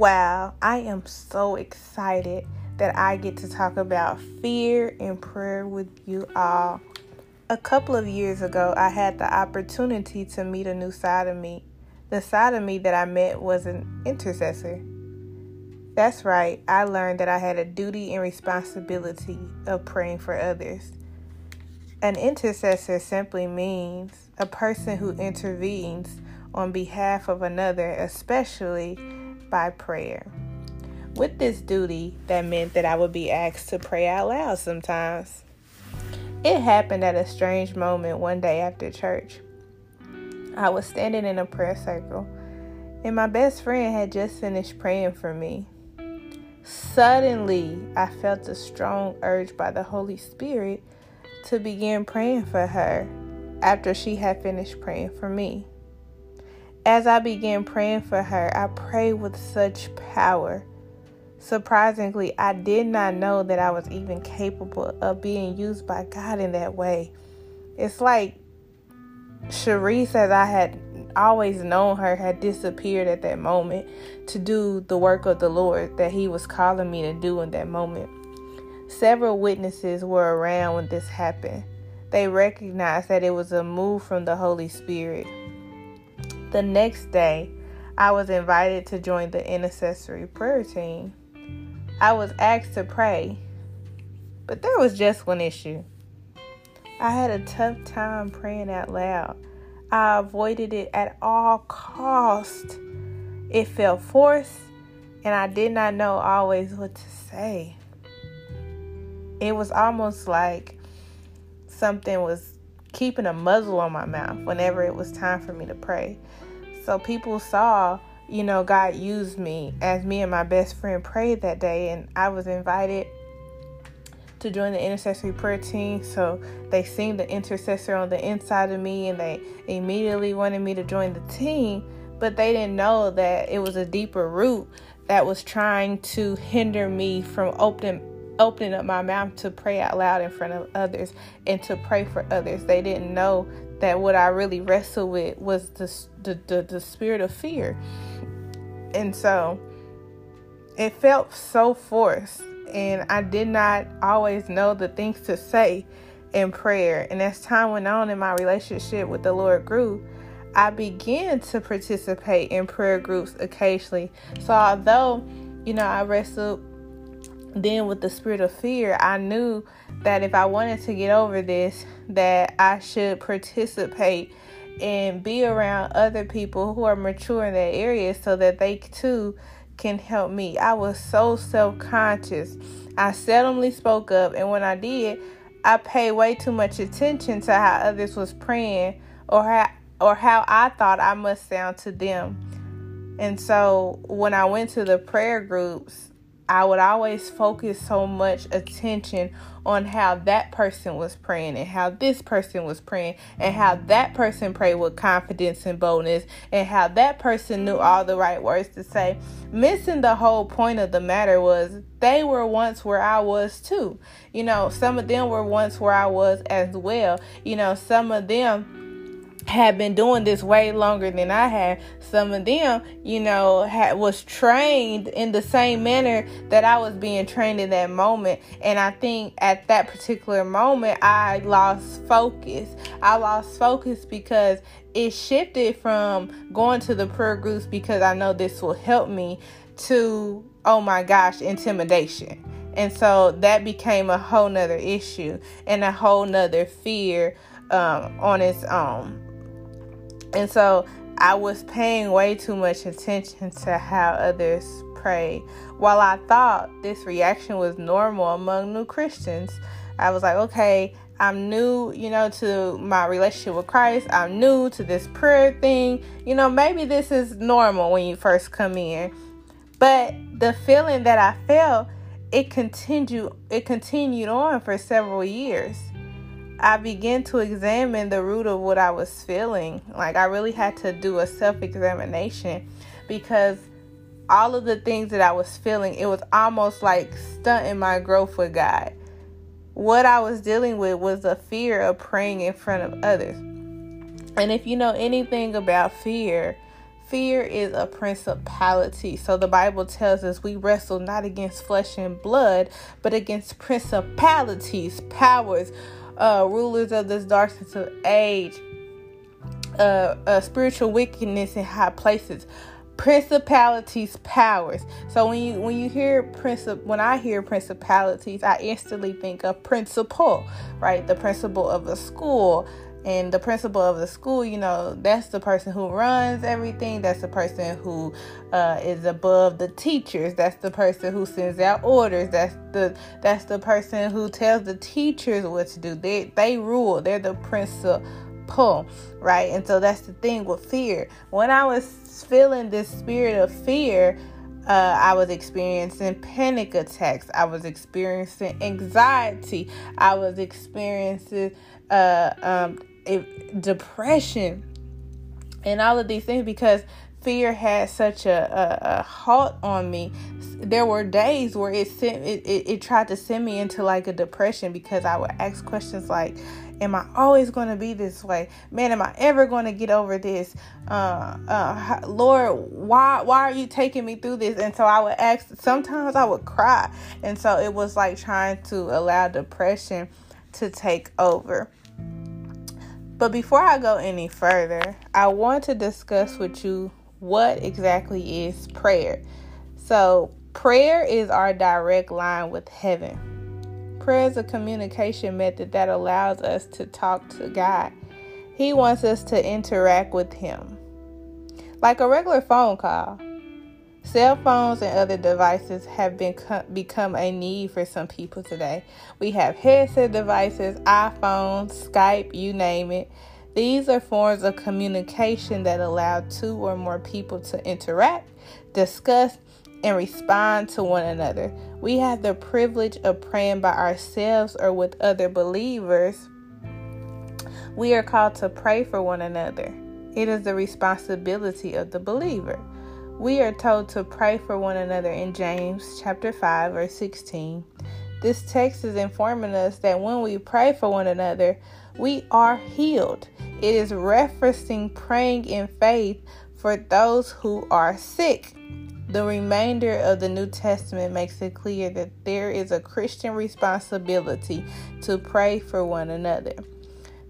Wow, I am so excited that I get to talk about fear and prayer with you all. A couple of years ago, I had the opportunity to meet a new side of me. The side of me that I met was an intercessor. That's right, I learned that I had a duty and responsibility of praying for others. An intercessor simply means a person who intervenes on behalf of another, especially by prayer. With this duty, that meant that I would be asked to pray out loud sometimes. It happened at a strange moment one day after church. I was standing in a prayer circle, and my best friend had just finished praying for me. Suddenly, I felt a strong urge by the Holy Spirit to begin praying for her after she had finished praying for me. As I began praying for her, I prayed with such power. Surprisingly, I did not know that I was even capable of being used by God in that way. It's like Cherise, as I had always known her, had disappeared at that moment to do the work of the Lord that He was calling me to do in that moment. Several witnesses were around when this happened. They recognized that it was a move from the Holy Spirit. The next day, I was invited to join the intercessory prayer team. I was asked to pray, but there was just one issue. I had a tough time praying out loud. I avoided it at all cost. It felt forced, and I did not know always what to say. It was almost like something was keeping a muzzle on my mouth whenever it was time for me to pray. So people saw, you know, God used me as me and my best friend prayed that day, and I was invited to join the intercessory prayer team. So they seen the intercessor on the inside of me, and they immediately wanted me to join the team. But they didn't know that it was a deeper root that was trying to hinder me from opening opening up my mouth to pray out loud in front of others and to pray for others. They didn't know that what I really wrestled with was the, the, the, the spirit of fear. And so it felt so forced, and I did not always know the things to say in prayer. And as time went on and my relationship with the Lord grew, I began to participate in prayer groups occasionally. So although, you know, I wrestled then with the spirit of fear, I knew that if I wanted to get over this, that I should participate and be around other people who are mature in that area so that they too can help me. I was so self-conscious. I seldomly spoke up and when I did, I paid way too much attention to how others was praying or how or how I thought I must sound to them. And so when I went to the prayer groups, I would always focus so much attention on how that person was praying and how this person was praying and how that person prayed with confidence and boldness and how that person knew all the right words to say. Missing the whole point of the matter was they were once where I was too. You know, some of them were once where I was as well. You know, some of them had been doing this way longer than I had. Some of them, you know, had was trained in the same manner that I was being trained in that moment. And I think at that particular moment, I lost focus. I lost focus because it shifted from going to the prayer groups because I know this will help me to, oh my gosh, intimidation. And so that became a whole nother issue and a whole nother fear um, on its own. And so I was paying way too much attention to how others pray. While I thought this reaction was normal among new Christians, I was like, okay, I'm new, you know, to my relationship with Christ. I'm new to this prayer thing. You know, maybe this is normal when you first come in. But the feeling that I felt, it continued it continued on for several years. I began to examine the root of what I was feeling. Like I really had to do a self-examination because all of the things that I was feeling, it was almost like stunting my growth with God. What I was dealing with was the fear of praying in front of others. And if you know anything about fear, Fear is a principality. So the Bible tells us we wrestle not against flesh and blood, but against principalities, powers, uh, rulers of this darkness of age, uh, uh, spiritual wickedness in high places. Principalities powers. So when you when you hear princip when i hear principalities i instantly think of principal right? The principal of a school and the principal of the school you know that's the person who runs everything. That's the person who uh, is above the teachers. That's the person who sends out orders. That's the that's the person who tells the teachers what to do. They they rule. They're the principal right? And so that's the thing with fear. When i was feeling this spirit of fear uh, I was experiencing panic attacks. I was experiencing anxiety. I was experiencing uh, um, depression and all of these things because fear had such a, a, a halt on me. There were days where it sent it, it, it, tried to send me into like a depression because i would ask questions like am i always going to be this way? Man am i ever going to get over this? Uh, uh, lord why why are you taking me through this? And so i would ask sometimes i would cry. And so it was like trying to allow depression to take over but before I go any further, I want to discuss with you what exactly is prayer. So, prayer is our direct line with heaven. Prayer is a communication method that allows us to talk to God. He wants us to interact with Him. Like a regular phone call, Cell phones and other devices have been become a need for some people today. We have headset devices, iPhones, Skype, you name it. These are forms of communication that allow two or more people to interact, discuss, and respond to one another. We have the privilege of praying by ourselves or with other believers. We are called to pray for one another. It is the responsibility of the believer. We are told to pray for one another in James chapter 5 verse 16. This text is informing us that when we pray for one another, we are healed. It is referencing praying in faith for those who are sick. The remainder of the New Testament makes it clear that there is a Christian responsibility to pray for one another.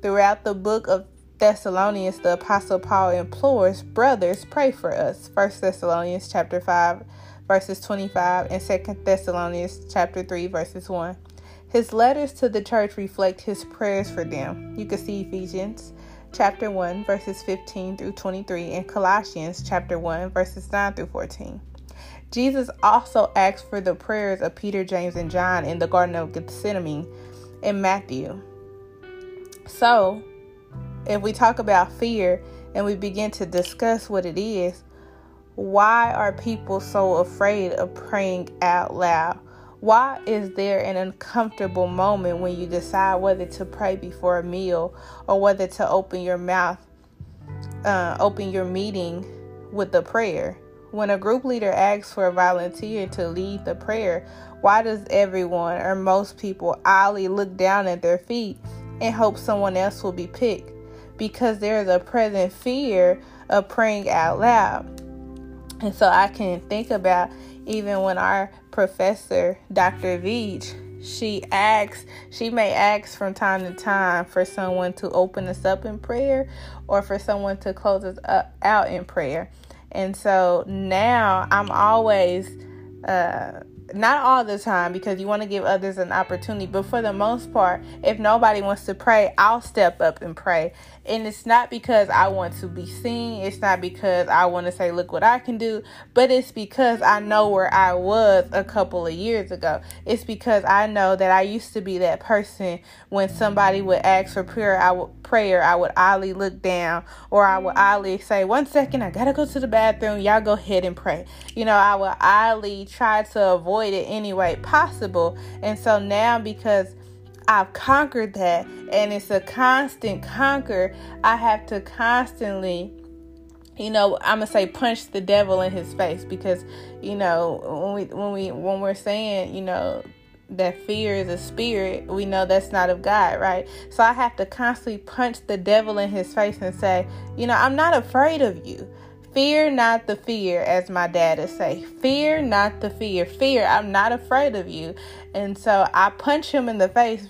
Throughout the book of Thessalonians, the Apostle Paul implores, Brothers, pray for us. 1 Thessalonians chapter 5, verses 25, and 2 Thessalonians chapter 3, verses 1. His letters to the church reflect his prayers for them. You can see Ephesians chapter 1, verses 15 through 23, and Colossians chapter 1, verses 9 through 14. Jesus also asked for the prayers of Peter, James, and John in the Garden of Gethsemane in Matthew. So, if we talk about fear and we begin to discuss what it is, why are people so afraid of praying out loud? Why is there an uncomfortable moment when you decide whether to pray before a meal or whether to open your mouth, uh, open your meeting with a prayer? When a group leader asks for a volunteer to lead the prayer, why does everyone or most people idly look down at their feet and hope someone else will be picked? Because there is a present fear of praying out loud. And so I can think about even when our professor, Dr. Veach, she asks, she may ask from time to time for someone to open us up in prayer or for someone to close us up, out in prayer. And so now I'm always uh, not all the time because you want to give others an opportunity, but for the most part, if nobody wants to pray, I'll step up and pray. And it's not because I want to be seen, it's not because I want to say, look what I can do, but it's because I know where I was a couple of years ago. It's because I know that I used to be that person when somebody would ask for prayer, I would prayer, I would oddly look down or I would oddly say, one second, I gotta go to the bathroom, y'all go ahead and pray. You know, I would oddly try to avoid it any way possible. And so now because I've conquered that and it's a constant conquer, I have to constantly you know i'm gonna say punch the devil in his face because you know when we when we when we're saying you know that fear is a spirit we know that's not of god right so i have to constantly punch the devil in his face and say you know i'm not afraid of you Fear not the fear, as my dad would say. Fear not the fear. Fear, I'm not afraid of you. And so I punch him in the face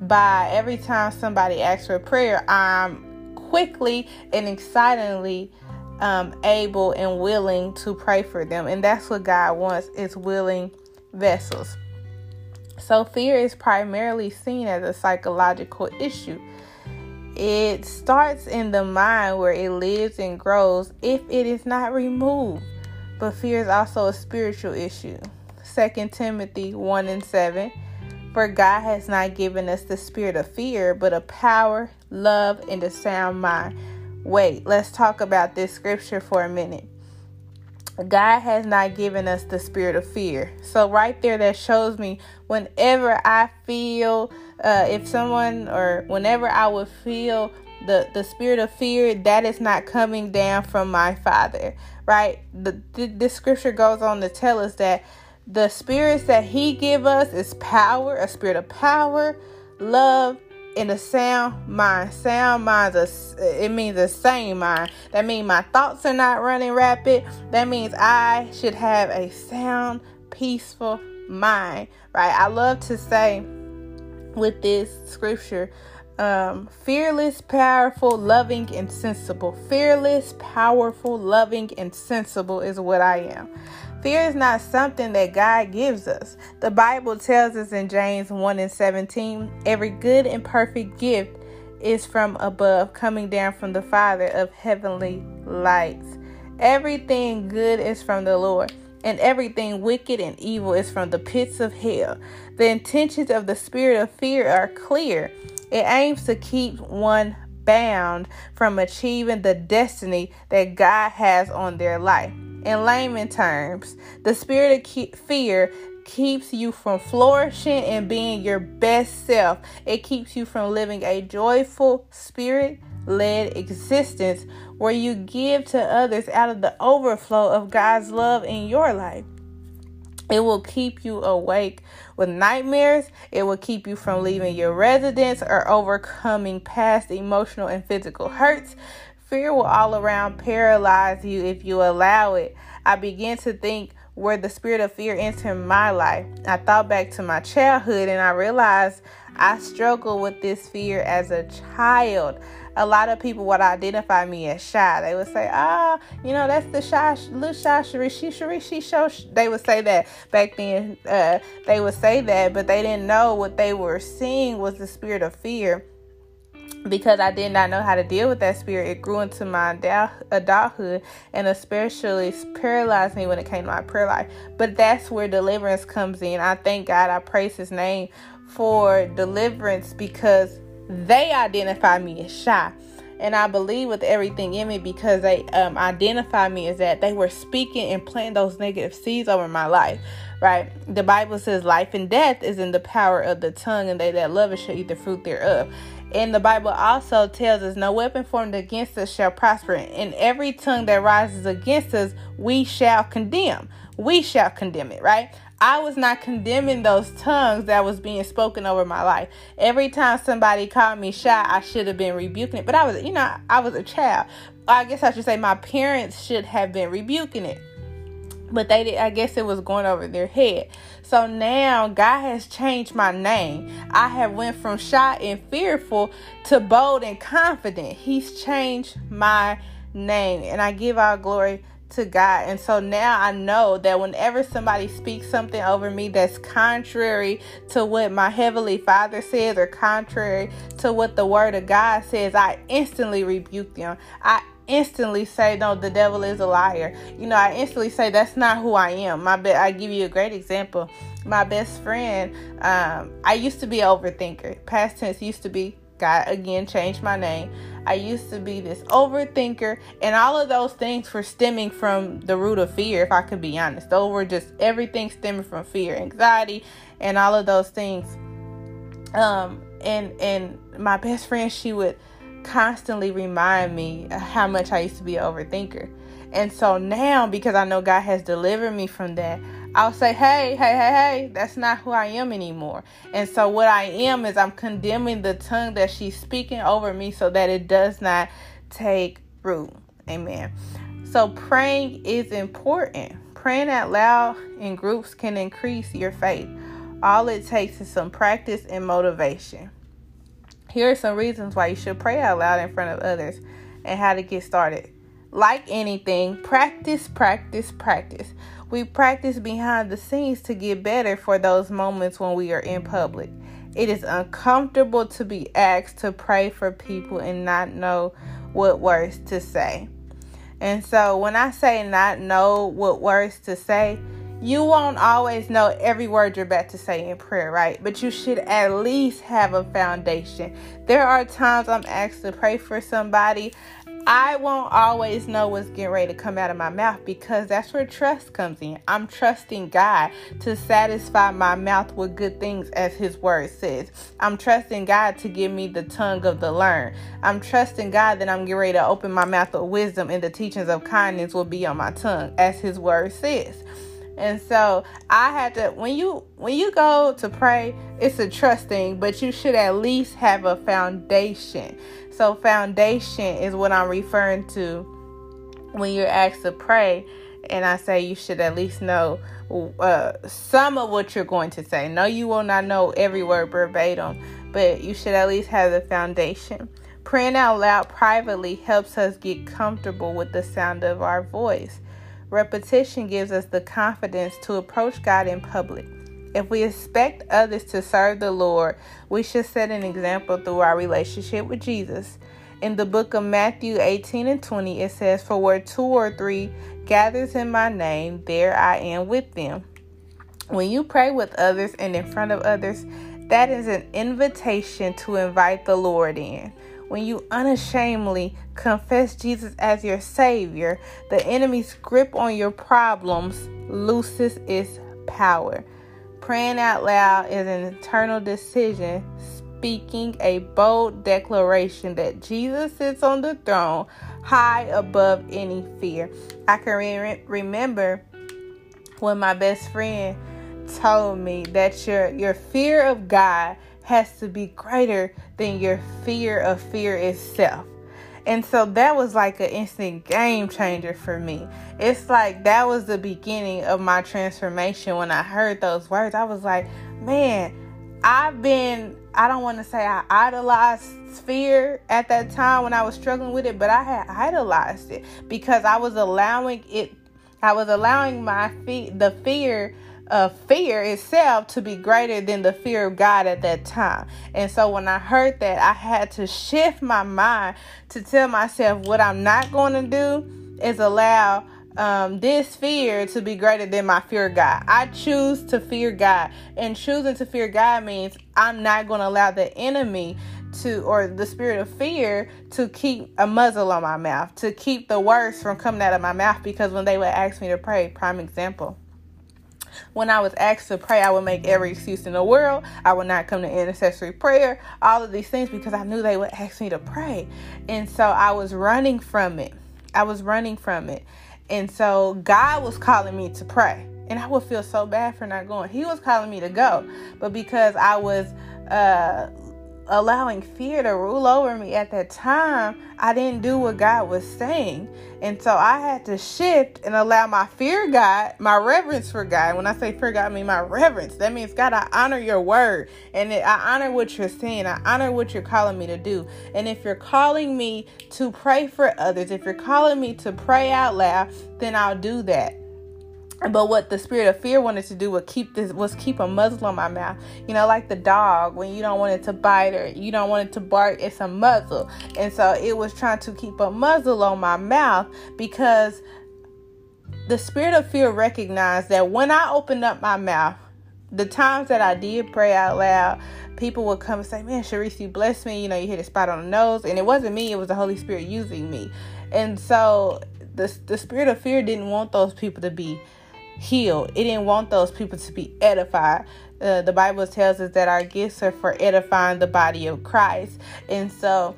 by every time somebody asks for a prayer, I'm quickly and excitedly um, able and willing to pray for them. And that's what God wants is willing vessels. So fear is primarily seen as a psychological issue. It starts in the mind where it lives and grows if it is not removed. But fear is also a spiritual issue. 2 Timothy 1 and 7. For God has not given us the spirit of fear, but a power, love, and a sound mind. Wait, let's talk about this scripture for a minute. God has not given us the spirit of fear. So, right there, that shows me whenever I feel, uh, if someone or whenever I would feel the, the spirit of fear, that is not coming down from my Father, right? The, the, the scripture goes on to tell us that the spirits that He give us is power, a spirit of power, love, in a sound mind. Sound mind, it means a sane mind. That means my thoughts are not running rapid. That means I should have a sound, peaceful mind, right? I love to say with this scripture, um, fearless, powerful, loving, and sensible. Fearless, powerful, loving, and sensible is what I am. Fear is not something that God gives us. The Bible tells us in James 1 and 17 every good and perfect gift is from above, coming down from the Father of heavenly lights. Everything good is from the Lord, and everything wicked and evil is from the pits of hell. The intentions of the spirit of fear are clear. It aims to keep one bound from achieving the destiny that God has on their life. In layman terms, the spirit of fear keeps you from flourishing and being your best self. It keeps you from living a joyful, spirit led existence where you give to others out of the overflow of God's love in your life. It will keep you awake with nightmares. It will keep you from leaving your residence or overcoming past emotional and physical hurts. Fear will all around paralyze you if you allow it. I began to think where the spirit of fear entered my life. I thought back to my childhood and I realized I struggled with this fear as a child. A lot of people would identify me as shy. They would say, "Ah, oh, you know, that's the shy, little shy Sharishi, Sharishi show." They would say that back then. Uh, they would say that, but they didn't know what they were seeing was the spirit of fear because I did not know how to deal with that spirit, it grew into my adulthood and especially paralyzed me when it came to my prayer life. But that's where deliverance comes in. I thank God, I praise His name for deliverance because they identify me as shy. And I believe with everything in me because they um, identify me as that they were speaking and planting those negative seeds over my life right? The Bible says life and death is in the power of the tongue, and they that love it shall eat the fruit thereof. And the Bible also tells us, No weapon formed against us shall prosper, and every tongue that rises against us, we shall condemn. We shall condemn it, right? I was not condemning those tongues that was being spoken over my life. Every time somebody called me shy, I should have been rebuking it. But I was, you know, I was a child. I guess I should say my parents should have been rebuking it but they did i guess it was going over their head so now god has changed my name i have went from shy and fearful to bold and confident he's changed my name and i give all glory to God. And so now I know that whenever somebody speaks something over me that's contrary to what my heavenly Father says or contrary to what the word of God says, I instantly rebuke them. I instantly say no the devil is a liar. You know i instantly say that's not who i am. My be- i give you a great example. My best friend um, i used to be an overthinker. Past tense used to be god again changed my name i used to be this overthinker and all of those things were stemming from the root of fear if i could be honest those were just everything stemming from fear anxiety and all of those things um and and my best friend she would constantly remind me how much I used to be an overthinker. And so now, because I know God has delivered me from that, I'll say, hey, hey, hey, hey, that's not who I am anymore. And so, what I am is I'm condemning the tongue that she's speaking over me so that it does not take root. Amen. So, praying is important. Praying out loud in groups can increase your faith. All it takes is some practice and motivation. Here are some reasons why you should pray out loud in front of others and how to get started. Like anything, practice, practice, practice. We practice behind the scenes to get better for those moments when we are in public. It is uncomfortable to be asked to pray for people and not know what words to say. And so when I say not know what words to say, you won't always know every word you're about to say in prayer, right? But you should at least have a foundation. There are times I'm asked to pray for somebody. I won't always know what's getting ready to come out of my mouth because that's where trust comes in. I'm trusting God to satisfy my mouth with good things, as His word says. I'm trusting God to give me the tongue of the learned. I'm trusting God that I'm getting ready to open my mouth with wisdom and the teachings of kindness will be on my tongue, as His word says. And so I had to when you when you go to pray, it's a trust thing, but you should at least have a foundation. So foundation is what I'm referring to when you're asked to pray and I say you should at least know uh, some of what you're going to say. No, you will not know every word verbatim, but you should at least have the foundation. Praying out loud privately helps us get comfortable with the sound of our voice. Repetition gives us the confidence to approach God in public. If we expect others to serve the Lord, we should set an example through our relationship with Jesus. In the book of Matthew 18 and 20, it says, For where two or three gathers in my name, there I am with them. When you pray with others and in front of others, that is an invitation to invite the Lord in. When you unashamedly confess Jesus as your Savior, the enemy's grip on your problems loses its power. Praying out loud is an internal decision, speaking a bold declaration that Jesus sits on the throne high above any fear. I can re- remember when my best friend told me that your your fear of God has to be greater than your fear of fear itself. And so that was like an instant game changer for me. It's like that was the beginning of my transformation when I heard those words. I was like, man, I've been, I don't want to say I idolized fear at that time when I was struggling with it, but I had idolized it because I was allowing it, I was allowing my feet, the fear of fear itself to be greater than the fear of God at that time. And so when I heard that, I had to shift my mind to tell myself what I'm not going to do is allow um, this fear to be greater than my fear of God. I choose to fear God. And choosing to fear God means I'm not going to allow the enemy to or the spirit of fear to keep a muzzle on my mouth, to keep the words from coming out of my mouth because when they would ask me to pray, prime example when I was asked to pray, I would make every excuse in the world. I would not come to intercessory prayer, all of these things because I knew they would ask me to pray. And so I was running from it. I was running from it. And so God was calling me to pray. And I would feel so bad for not going. He was calling me to go. But because I was uh, allowing fear to rule over me at that time, I didn't do what God was saying. And so I had to shift and allow my fear God, my reverence for God. When I say fear God, I mean my reverence. That means, God, I honor your word and I honor what you're saying. I honor what you're calling me to do. And if you're calling me to pray for others, if you're calling me to pray out loud, then I'll do that. But what the spirit of fear wanted to do was keep this was keep a muzzle on my mouth. You know, like the dog when you don't want it to bite or you don't want it to bark, it's a muzzle. And so it was trying to keep a muzzle on my mouth because the spirit of fear recognized that when I opened up my mouth, the times that I did pray out loud, people would come and say, Man, Sharice, you blessed me. You know, you hit a spot on the nose. And it wasn't me, it was the Holy Spirit using me. And so the, the spirit of fear didn't want those people to be healed. It didn't want those people to be edified. Uh, the Bible tells us that our gifts are for edifying the body of Christ. And so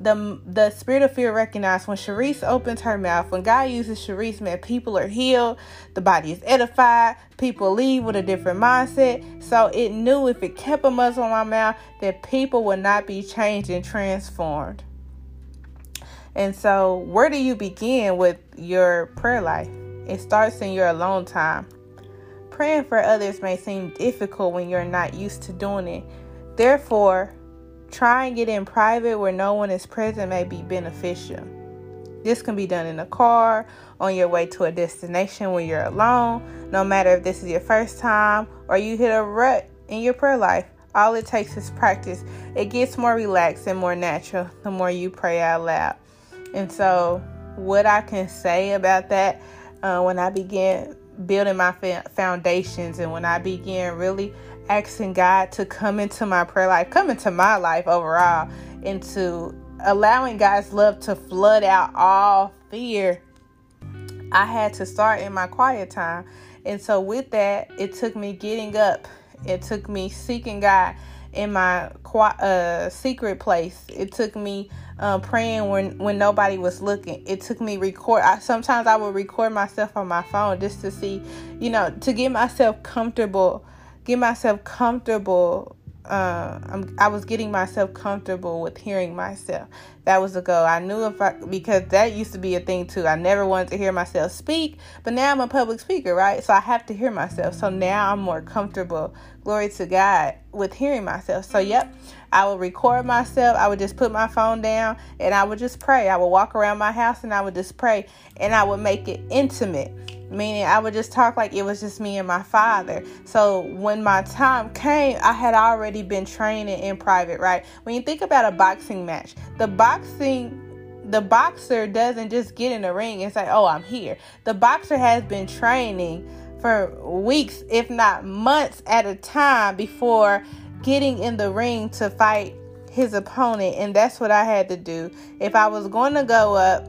the the spirit of fear recognized when Sharice opens her mouth, when God uses Sharice, man, people are healed, the body is edified, people leave with a different mindset. So it knew if it kept a muzzle on my mouth, that people would not be changed and transformed. And so, where do you begin with your prayer life? It starts in your alone time. Praying for others may seem difficult when you're not used to doing it. Therefore, trying it in private where no one is present may be beneficial. This can be done in a car, on your way to a destination when you're alone, no matter if this is your first time or you hit a rut in your prayer life. All it takes is practice. It gets more relaxed and more natural the more you pray out loud. And so, what I can say about that uh, when I began building my foundations and when I began really asking God to come into my prayer life, come into my life overall, into allowing God's love to flood out all fear, I had to start in my quiet time. And so, with that, it took me getting up, it took me seeking God in my uh, secret place. It took me uh, praying when when nobody was looking. It took me record. I, sometimes I would record myself on my phone just to see, you know, to get myself comfortable, get myself comfortable uh, i was getting myself comfortable with hearing myself. That was the goal. I knew if I, because that used to be a thing too. I never wanted to hear myself speak, but now I'm a public speaker, right? So I have to hear myself. So now I'm more comfortable, glory to God, with hearing myself. So, yep, I would record myself. I would just put my phone down and I would just pray. I would walk around my house and I would just pray and I would make it intimate meaning I would just talk like it was just me and my father. So when my time came, I had already been training in private, right? When you think about a boxing match, the boxing the boxer doesn't just get in the ring and say, "Oh, I'm here." The boxer has been training for weeks, if not months at a time before getting in the ring to fight his opponent, and that's what I had to do. If I was going to go up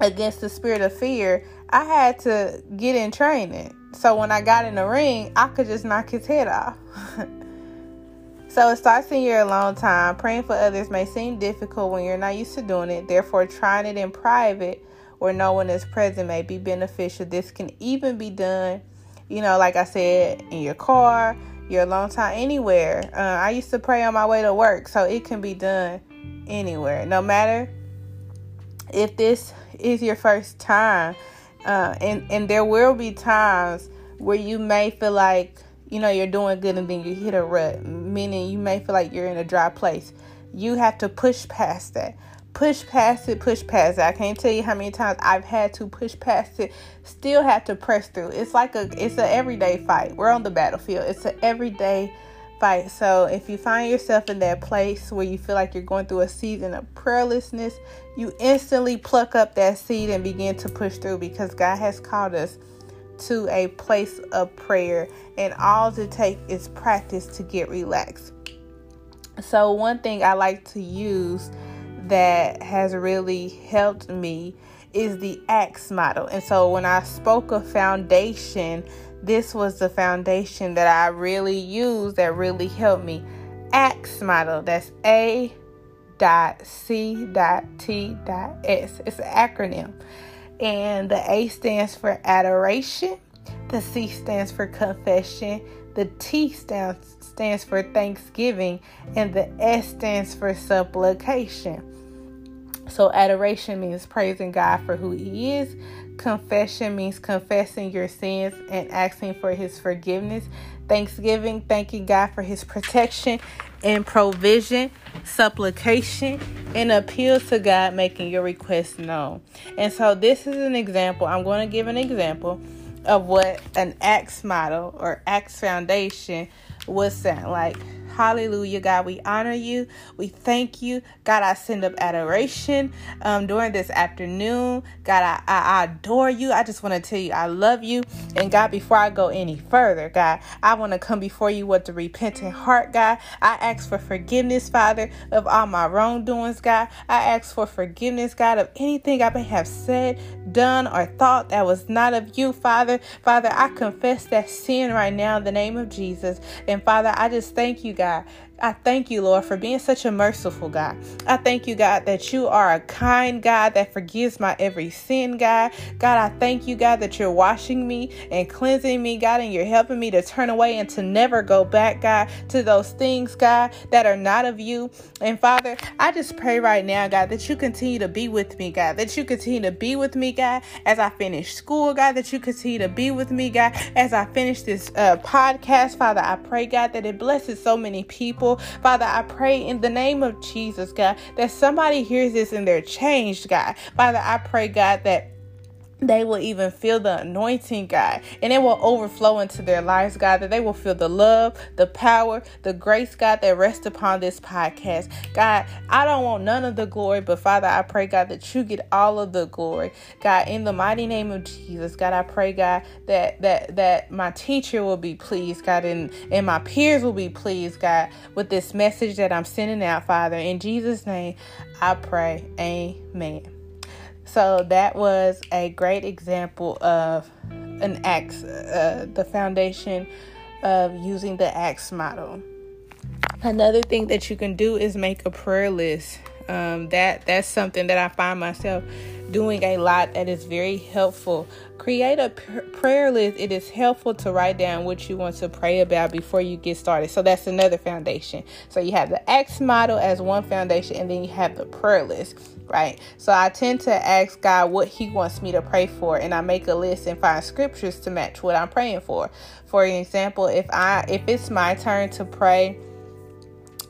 against the spirit of fear, I had to get in training. So when I got in the ring, I could just knock his head off. so it starts in your alone time. Praying for others may seem difficult when you're not used to doing it. Therefore, trying it in private where no one is present may be beneficial. This can even be done, you know, like I said, in your car, your alone time, anywhere. Uh, I used to pray on my way to work, so it can be done anywhere. No matter if this is your first time uh, and and there will be times where you may feel like you know you're doing good and then you hit a rut, meaning you may feel like you're in a dry place. You have to push past that. Push past it, push past it. I can't tell you how many times I've had to push past it, still have to press through. It's like a it's an everyday fight. We're on the battlefield. It's an everyday fight. So if you find yourself in that place where you feel like you're going through a season of prayerlessness, you instantly pluck up that seed and begin to push through because God has called us to a place of prayer and all it takes is practice to get relaxed. So one thing I like to use that has really helped me is the ACTS model. And so when I spoke of foundation, this was the foundation that I really used that really helped me. ACTS model, that's A dot C dot T dot S. It's an acronym. And the A stands for adoration, the C stands for confession, the T stands stands for thanksgiving, and the S stands for supplication. So, adoration means praising God for who He is. Confession means confessing your sins and asking for His forgiveness. Thanksgiving, thanking God for His protection and provision. Supplication and appeal to God, making your request known. And so, this is an example. I'm going to give an example of what an ACTS model or ACTS foundation would sound like. Hallelujah, God. We honor you. We thank you. God, I send up adoration um, during this afternoon. God, I, I, adore you. I just want to tell you I love you. And God, before I go any further, God, I want to come before you with a repentant heart, God. I ask for forgiveness, Father, of all my wrongdoings, God. I ask for forgiveness, God, of anything I may have said, done, or thought that was not of you, Father. Father, I confess that sin right now in the name of Jesus. And Father, I just thank you, God. God I thank you, Lord, for being such a merciful God. I thank you, God, that you are a kind God that forgives my every sin, God. God, I thank you, God, that you're washing me and cleansing me, God, and you're helping me to turn away and to never go back, God, to those things, God, that are not of you. And Father, I just pray right now, God, that you continue to be with me, God, that you continue to be with me, God, as I finish school, God, that you continue to be with me, God, as I finish this uh, podcast, Father. I pray, God, that it blesses so many people. Father, I pray in the name of Jesus, God, that somebody hears this and they're changed, God. Father, I pray, God, that they will even feel the anointing, God, and it will overflow into their lives, God, that they will feel the love, the power, the grace, God, that rests upon this podcast. God, I don't want none of the glory, but Father, I pray, God, that you get all of the glory. God, in the mighty name of Jesus, God, I pray, God, that that that my teacher will be pleased, God, and, and my peers will be pleased, God, with this message that I'm sending out, Father. In Jesus' name, I pray. Amen. So that was a great example of an Acts, uh, the foundation of using the Acts model. Another thing that you can do is make a prayer list. Um, that that's something that I find myself doing a lot. That is very helpful. Create a pr- prayer list. It is helpful to write down what you want to pray about before you get started. So that's another foundation. So you have the Acts model as one foundation, and then you have the prayer list right? So I tend to ask God what He wants me to pray for, and I make a list and find scriptures to match what I'm praying for. For example, if I if it's my turn to pray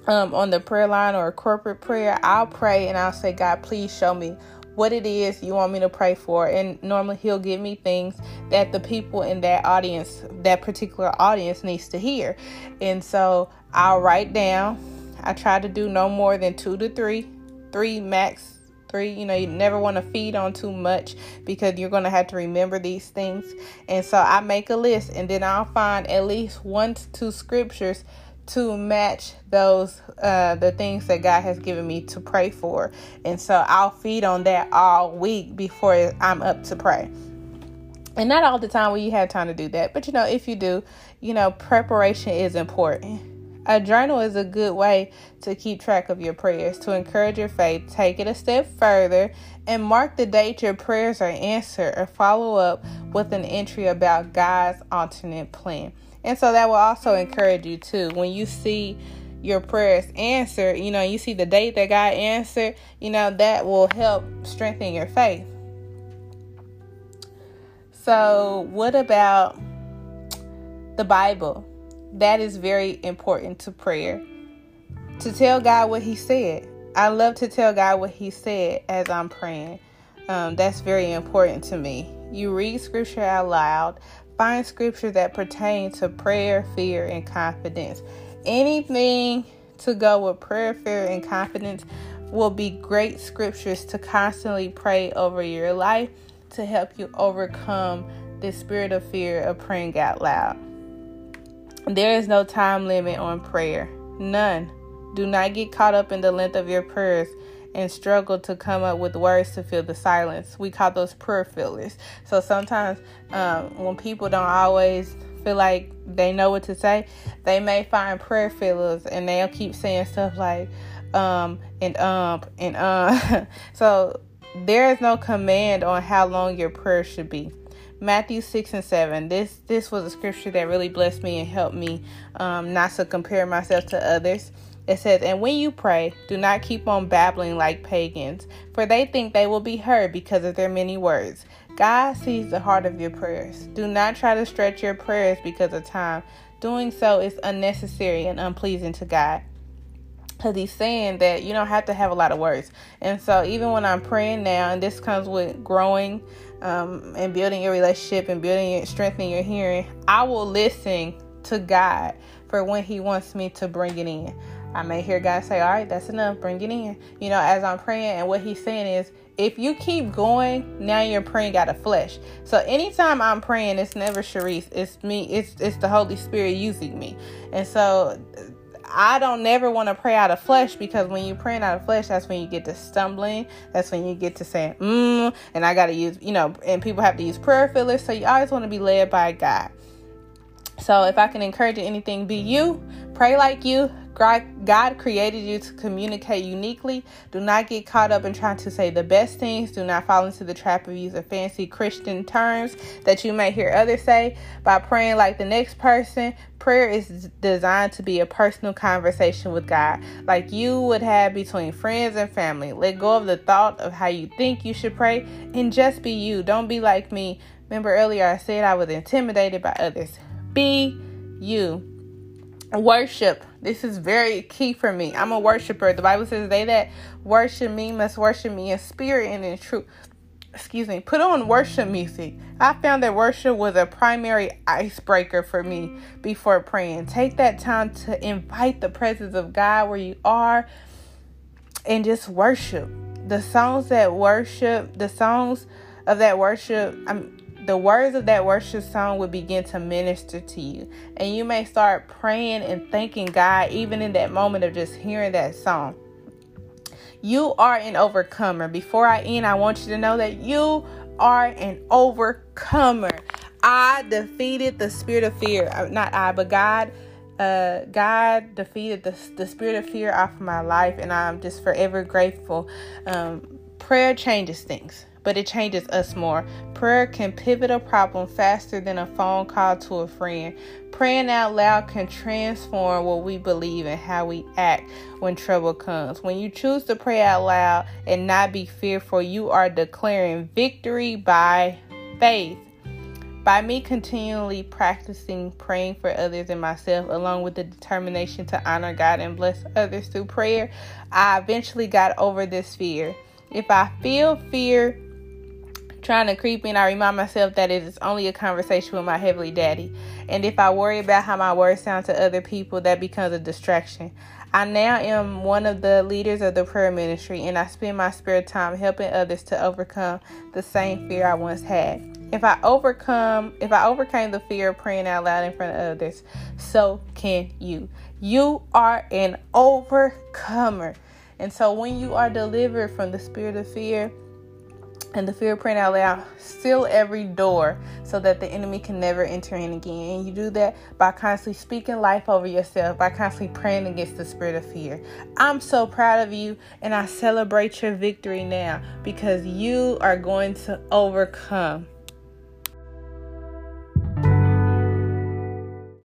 um, on the prayer line or a corporate prayer, I'll pray and I'll say, God, please show me what it is you want me to pray for. And normally he'll give me things that the people in that audience, that particular audience, needs to hear. And so I'll write down. I try to do no more than two to three, three max three. You know, you never want to feed on too much because you're going to have to remember these things. And so I make a list and then I'll find at least one to two scriptures to match those uh the things that God has given me to pray for. And so I'll feed on that all week before I'm up to pray. And not all the time will you have time to do that, but you know, if you do, you know, preparation is important. A journal is a good way to keep track of your prayers. To encourage your faith, take it a step further and mark the date your prayers are answered or follow up with an entry about God's alternate plan. And so that will also encourage you too. When you see your prayers answered, you know, you see the date that God answered, you know, that will help strengthen your faith. So, what about the Bible? that is very important to prayer. To tell God what He said. I love to tell God what He said as I'm praying. Um, that's very important to me. You read scripture out loud, find scripture that pertain to prayer, fear, and confidence. Anything to go with prayer, fear, and confidence will be great scriptures to constantly pray over your life to help you overcome the spirit of fear of praying out loud. There is no time limit on prayer. None. Do not get caught up in the length of your prayers and struggle to come up with words to fill the silence. We call those prayer fillers. So sometimes um, when people don't always feel like they know what to say, they may find prayer fillers and they'll keep saying stuff like um and um and uh. so there is no command on how long your prayer should be. Matthew 6 and 7. This this was a scripture that really blessed me and helped me um, not to compare myself to others. It says, And when you pray, do not keep on babbling like pagans, for they think they will be heard because of their many words. God sees the heart of your prayers. Do not try to stretch your prayers because of time. Doing so is unnecessary and unpleasing to God because he's saying that you don't have to have a lot of words. And so, even when I'm praying now, and this comes with growing um, and building your relationship and building your strengthening your hearing, I will listen to God for when He wants me to bring it in. I may hear God say, All right, that's enough, bring it in. You know, as I'm praying, and what He's saying is, if you keep going, now you're praying out of flesh. So anytime I'm praying, it's never Sharice, it's me, it's it's the Holy Spirit using me. And so I don't never want to pray out of flesh because when you're praying out of flesh, that's when you get to stumbling. That's when you get to saying, mm, and I got to use, you know, and people have to use prayer fillers. So you always want to be led by God. So, if I can encourage anything, be you, pray like you. God created you to communicate uniquely. Do not get caught up in trying to say the best things. Do not fall into the trap of using fancy Christian terms that you may hear others say. By praying like the next person, prayer is designed to be a personal conversation with God, like you would have between friends and family. Let go of the thought of how you think you should pray and just be you. Don't be like me. Remember earlier I said I was intimidated by others. Be you. Worship. This is very key for me. I'm a worshiper. The Bible says they that worship me must worship me in spirit and in truth. Excuse me. Put on worship music. I found that worship was a primary icebreaker for me before praying. Take that time to invite the presence of God where you are and just worship. The songs that worship, the songs of that worship, I'm the words of that worship song will begin to minister to you. And you may start praying and thanking God even in that moment of just hearing that song. You are an overcomer. Before I end, I want you to know that you are an overcomer. I defeated the spirit of fear. Uh, not I, but God. Uh, God defeated the, the spirit of fear off of my life, and I'm just forever grateful. Um, prayer changes things but it changes us more. Prayer can pivot a problem faster than a phone call to a friend. Praying out loud can transform what we believe and how we act when trouble comes. When you choose to pray out loud and not be fearful, you are declaring victory by faith. By me continually practicing praying for others and myself, along with the determination to honor God and bless others through prayer, I eventually got over this fear. If I feel fear, trying to creep in, I remind myself that it is only a conversation with my heavenly daddy. And if I worry about how my words sound to other people, that becomes a distraction. I now am one of the leaders of the prayer ministry, and I spend my spare time helping others to overcome the same fear I once had. If I overcome, if I overcame the fear of praying out loud in front of others, so can you. You are an overcomer. And so when you are delivered from the spirit of fear, and the fear praying out loud seal every door so that the enemy can never enter in again. And you do that by constantly speaking life over yourself by constantly praying against the spirit of fear. I'm so proud of you and i celebrate your victory now because you are going to overcome